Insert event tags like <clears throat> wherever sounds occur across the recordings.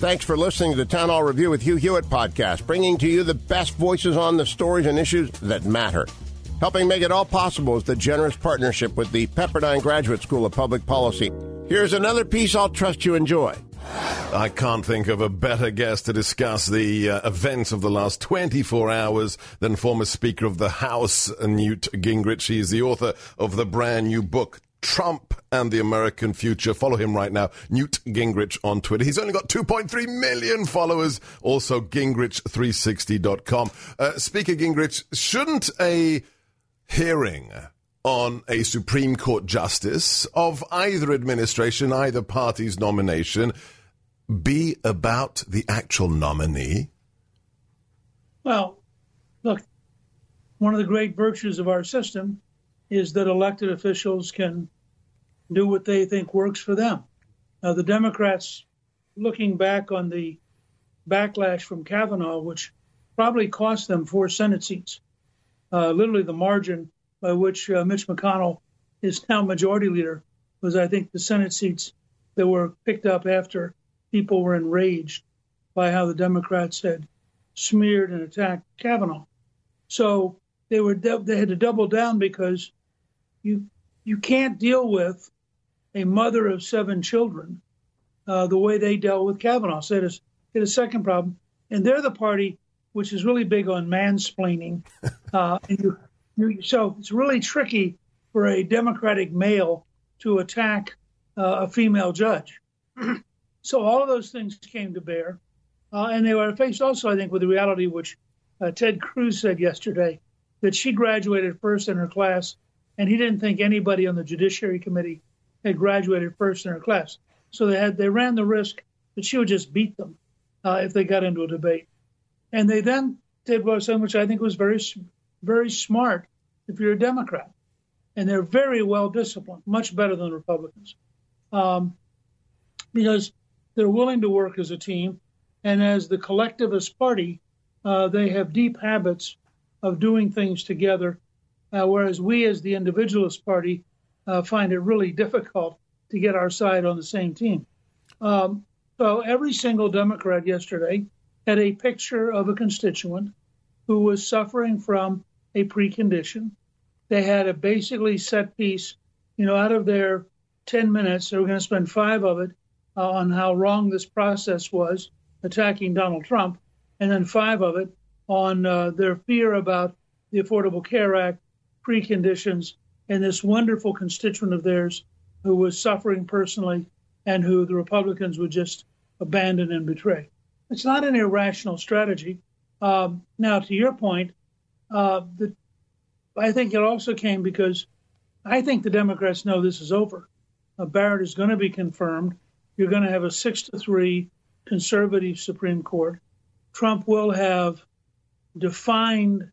Thanks for listening to the Town Hall Review with Hugh Hewitt podcast, bringing to you the best voices on the stories and issues that matter. Helping make it all possible is the generous partnership with the Pepperdine Graduate School of Public Policy. Here's another piece I'll trust you enjoy. I can't think of a better guest to discuss the uh, events of the last 24 hours than former Speaker of the House, Newt Gingrich. He is the author of the brand new book, Trump and the American Future. Follow him right now, Newt Gingrich on Twitter. He's only got 2.3 million followers. Also, Gingrich360.com. Uh, Speaker Gingrich, shouldn't a hearing on a Supreme Court justice of either administration, either party's nomination, be about the actual nominee? Well, look, one of the great virtues of our system is that elected officials can do what they think works for them. Now, the Democrats, looking back on the backlash from Kavanaugh, which probably cost them four Senate seats, uh, literally the margin by which uh, Mitch McConnell is now majority leader was, I think, the Senate seats that were picked up after people were enraged by how the Democrats had smeared and attacked Kavanaugh. So they were they had to double down because you you can't deal with a mother of seven children uh, the way they dealt with Kavanaugh. So it is it is a second problem, and they're the party which is really big on mansplaining. <laughs> Uh, and you, you, so it's really tricky for a Democratic male to attack uh, a female judge. <clears throat> so all of those things came to bear, uh, and they were faced also, I think, with the reality which uh, Ted Cruz said yesterday that she graduated first in her class and he didn't think anybody on the Judiciary Committee had graduated first in her class. So they had they ran the risk that she would just beat them uh, if they got into a debate. And they then did something which I think was very very smart if you're a Democrat, and they're very well disciplined, much better than Republicans, um, because they're willing to work as a team, and as the collectivist party, uh, they have deep habits of doing things together uh, whereas we, as the Individualist Party, uh, find it really difficult to get our side on the same team. Um, so every single Democrat yesterday had a picture of a constituent who was suffering from a precondition. They had a basically set piece, you know, out of their 10 minutes, they were going to spend five of it uh, on how wrong this process was, attacking Donald Trump, and then five of it on uh, their fear about the Affordable Care Act preconditions and this wonderful constituent of theirs who was suffering personally and who the Republicans would just abandon and betray. It's not an irrational strategy. Um, now, to your point, uh, the, I think it also came because I think the Democrats know this is over. Uh, Barrett is going to be confirmed. You're going to have a six to three conservative Supreme Court. Trump will have defined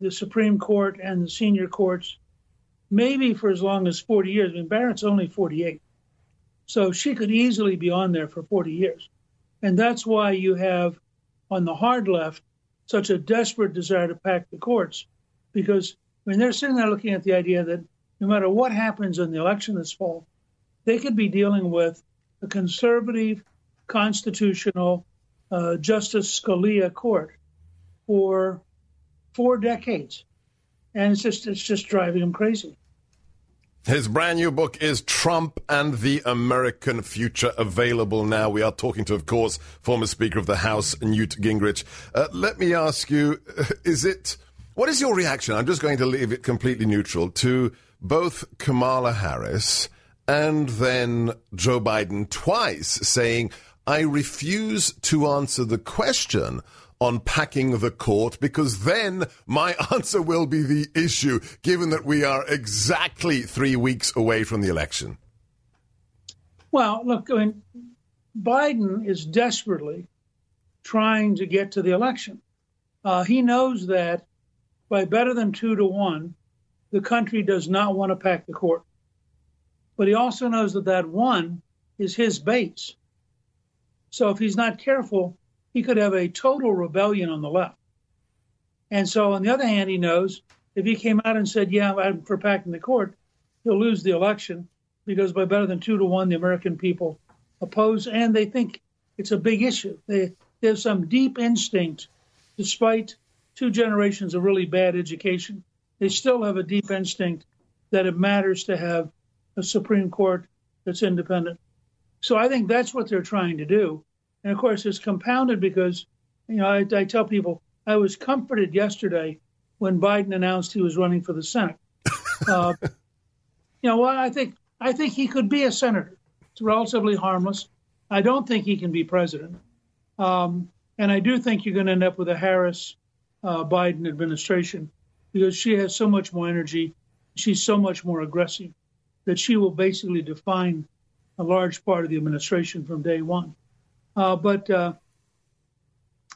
the Supreme Court and the senior courts maybe for as long as 40 years. I mean, Barrett's only 48. So she could easily be on there for 40 years. And that's why you have on the hard left such a desperate desire to pack the courts because I mean they're sitting there looking at the idea that no matter what happens in the election this fall, they could be dealing with a conservative, constitutional uh, Justice Scalia court for four decades, and it's just it's just driving him crazy. His brand new book is Trump and the American Future, available now. We are talking to, of course, former Speaker of the House, Newt Gingrich. Uh, let me ask you, is it, what is your reaction? I'm just going to leave it completely neutral to both Kamala Harris and then Joe Biden twice saying, I refuse to answer the question on packing the court because then my <laughs> answer will be the issue, given that we are exactly three weeks away from the election? Well, look, I mean, Biden is desperately trying to get to the election. Uh, he knows that by better than two to one, the country does not want to pack the court. But he also knows that that one is his base. So if he's not careful, he could have a total rebellion on the left. And so, on the other hand, he knows if he came out and said, Yeah, I'm for packing the court, he'll lose the election because by better than two to one, the American people oppose and they think it's a big issue. They, they have some deep instinct, despite two generations of really bad education, they still have a deep instinct that it matters to have a Supreme Court that's independent. So I think that's what they're trying to do. And of course, it's compounded because, you know, I, I tell people I was comforted yesterday when Biden announced he was running for the Senate. <laughs> Uh, you know, well, I think I think he could be a senator. It's relatively harmless. I don't think he can be president, um, and I do think you're going to end up with a Harris uh, Biden administration because she has so much more energy, she's so much more aggressive that she will basically define a large part of the administration from day one. Uh, but uh,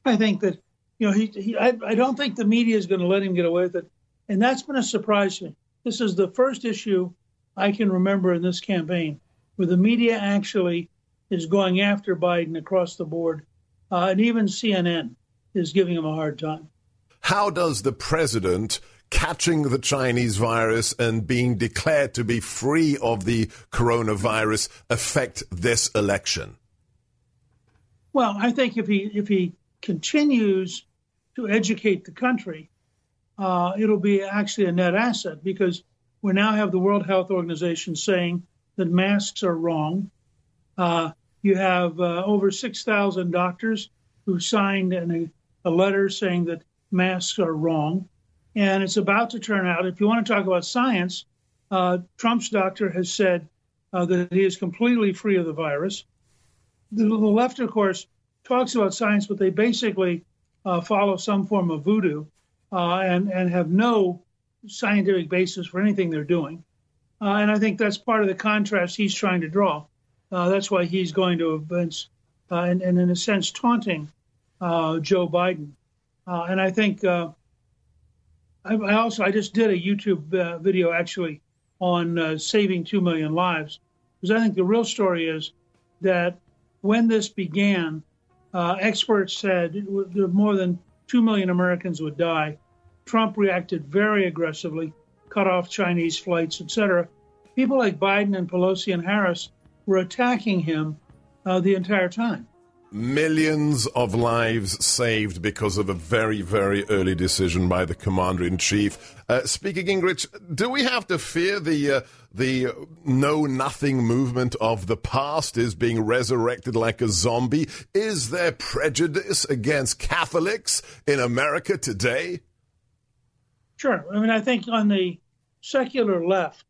I think that you know he, he I, I, don't think the media is going to let him get away with it, and that's been a surprise to me. This is the first issue I can remember in this campaign where the media actually is going after Biden across the board, uh, and even CNN is giving him a hard time. How does the president catching the Chinese virus and being declared to be free of the coronavirus affect this election? Well, I think if he if he continues to educate the country, uh, it'll be actually a net asset because we now have the World Health Organization saying that masks are wrong. Uh, you have uh, over 6,000 doctors who signed a, a letter saying that masks are wrong. And it's about to turn out, if you want to talk about science, uh, Trump's doctor has said uh, that he is completely free of the virus. The, left, of course, talks about science, but they basically uh, follow some form of voodoo uh, and, and have no scientific basis for anything they're doing. Uh, and I think that's part of the contrast he's trying to draw. Uh, that's why he's going to events and, and, in a sense, taunting Joe Biden. Uh, and I think uh, I, I, also I just did a YouTube uh, video actually on uh, saving two million lives because I think the real story is that when this began, uh, experts said more than two million Americans would die. Trump reacted very aggressively, cut off Chinese flights, etc. People like Biden and Pelosi and Harris were attacking him uh, the entire time millions of lives saved because of a very, very early decision by the commander in chief. Uh, Speaker Gingrich, do we have to fear the uh, the know nothing movement of the past is being resurrected like a zombie? Is there prejudice against Catholics in America today? Sure. I mean, I think on the secular left,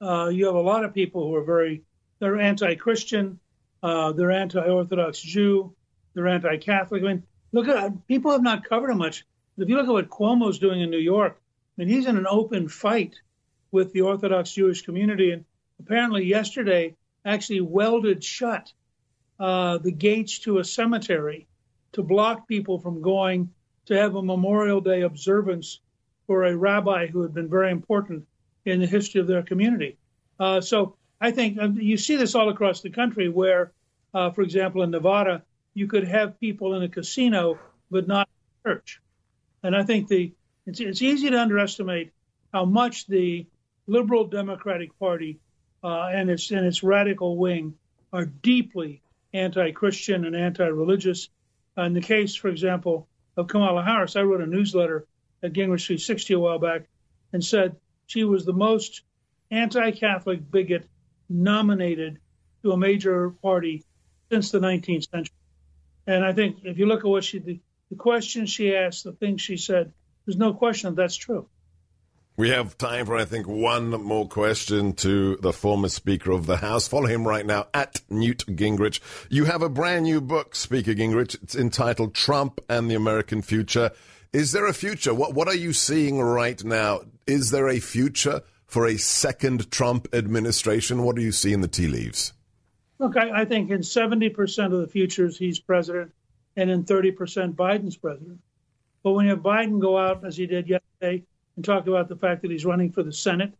uh, you have a lot of people who are very they're anti-Christian uh, they're anti-Orthodox Jew. They're anti-Catholic. I mean, look at people have not covered him much. If you look at what Cuomo's doing in New York, I mean, he's in an open fight with the Orthodox Jewish community, and apparently yesterday actually welded shut uh, the gates to a cemetery to block people from going to have a Memorial Day observance for a rabbi who had been very important in the history of their community. Uh, so I think um, you see this all across the country where, uh, for example, in Nevada, you could have people in a casino but not in church. And I think the it's, it's easy to underestimate how much the liberal Democratic Party uh, and its and its radical wing are deeply anti-Christian and anti-religious. in the case, for example, of Kamala Harris, I wrote a newsletter at Gingrich 360 a while back and said she was the most anti-Catholic bigot nominated to a major party since the 19th century. And I think if you look at what she, the, the questions she asked, the things she said, there's no question that that's true. We have time for, I think, one more question to the former Speaker of the House. Follow him right now at Newt Gingrich. You have a brand new book, Speaker Gingrich. It's entitled Trump and the American Future. Is there a future? What, what are you seeing right now? Is there a future for a second Trump administration? What do you see in the tea leaves? Look, I, I think in 70% of the futures, he's president, and in 30%, Biden's president. But when you have Biden go out, as he did yesterday, and talk about the fact that he's running for the Senate,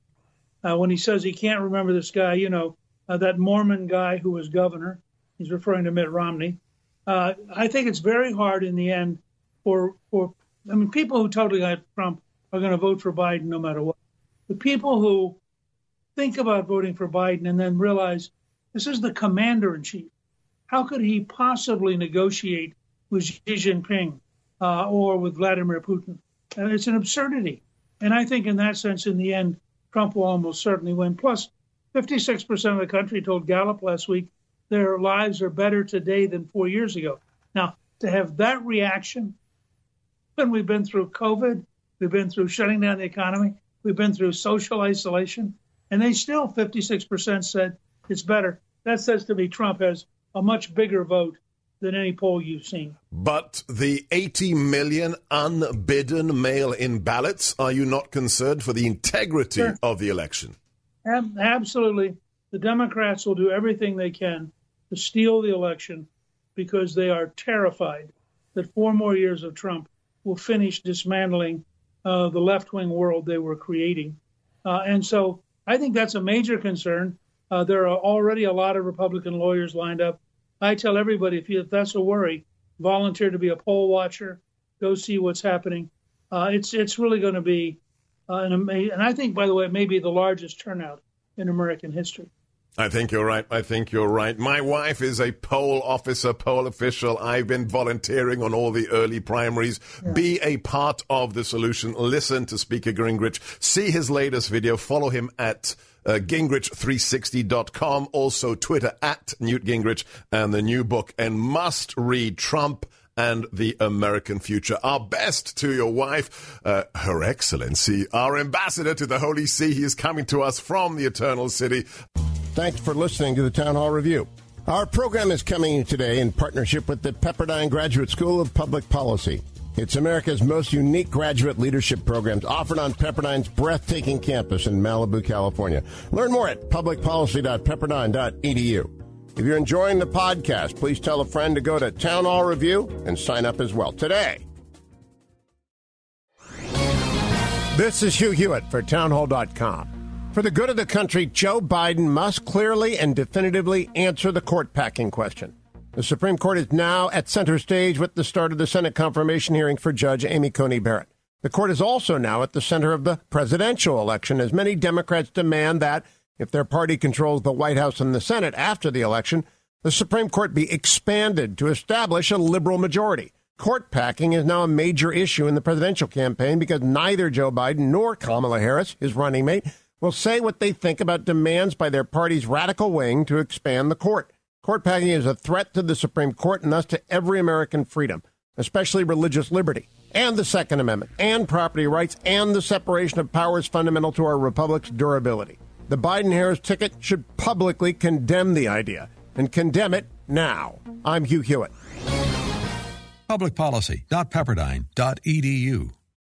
uh, when he says he can't remember this guy, you know, uh, that Mormon guy who was governor, he's referring to Mitt Romney. Uh, I think it's very hard in the end for, for I mean, people who totally like Trump are going to vote for Biden no matter what. The people who think about voting for Biden and then realize this is the commander in chief. How could he possibly negotiate with Xi Jinping uh, or with Vladimir Putin? Uh, it's an absurdity. And I think, in that sense, in the end, Trump will almost certainly win. Plus, 56% of the country told Gallup last week their lives are better today than four years ago. Now, to have that reaction when we've been through COVID, we've been through shutting down the economy, we've been through social isolation, and they still, 56% said it's better. That says to me Trump has a much bigger vote than any poll you've seen. But the 80 million unbidden mail in ballots, are you not concerned for the integrity sure. of the election? absolutely. The Democrats will do everything they can to steal the election because they are terrified that four more years of Trump will finish dismantling uh, the left wing world they were creating. Uh, and so I think that's a major concern. Uh, there are already a lot of Republican lawyers lined up. I tell everybody if, you, if that's a worry, volunteer to be a poll watcher, go see what's happening. Uh, it's it's really going to be uh, an amazing, and I think, by the way, it may be the largest turnout in American history. I think you're right. I think you're right. My wife is a poll officer, poll official. I've been volunteering on all the early primaries. Yeah. Be a part of the solution. Listen to Speaker Gingrich. See his latest video. Follow him at uh, Gingrich360.com. Also Twitter at Newt Gingrich and the new book and must read Trump and the American future. Our best to your wife, uh, Her Excellency, our ambassador to the Holy See. He is coming to us from the Eternal City. Thanks for listening to the Town Hall Review. Our program is coming today in partnership with the Pepperdine Graduate School of Public Policy. It's America's most unique graduate leadership programs offered on Pepperdine's breathtaking campus in Malibu, California. Learn more at publicpolicy.pepperdine.edu. If you're enjoying the podcast, please tell a friend to go to Town Hall Review and sign up as well today. This is Hugh Hewitt for townhall.com. For the good of the country, Joe Biden must clearly and definitively answer the court packing question. The Supreme Court is now at center stage with the start of the Senate confirmation hearing for Judge Amy Coney Barrett. The court is also now at the center of the presidential election as many Democrats demand that if their party controls the White House and the Senate after the election, the Supreme Court be expanded to establish a liberal majority. Court packing is now a major issue in the presidential campaign because neither Joe Biden nor Kamala Harris, his running mate, will say what they think about demands by their party's radical wing to expand the court. Court packing is a threat to the Supreme Court and thus to every American freedom, especially religious liberty, and the Second Amendment, and property rights, and the separation of powers fundamental to our republic's durability. The Biden Harris ticket should publicly condemn the idea and condemn it now. I'm Hugh Hewitt. Publicpolicy.pepperdine.edu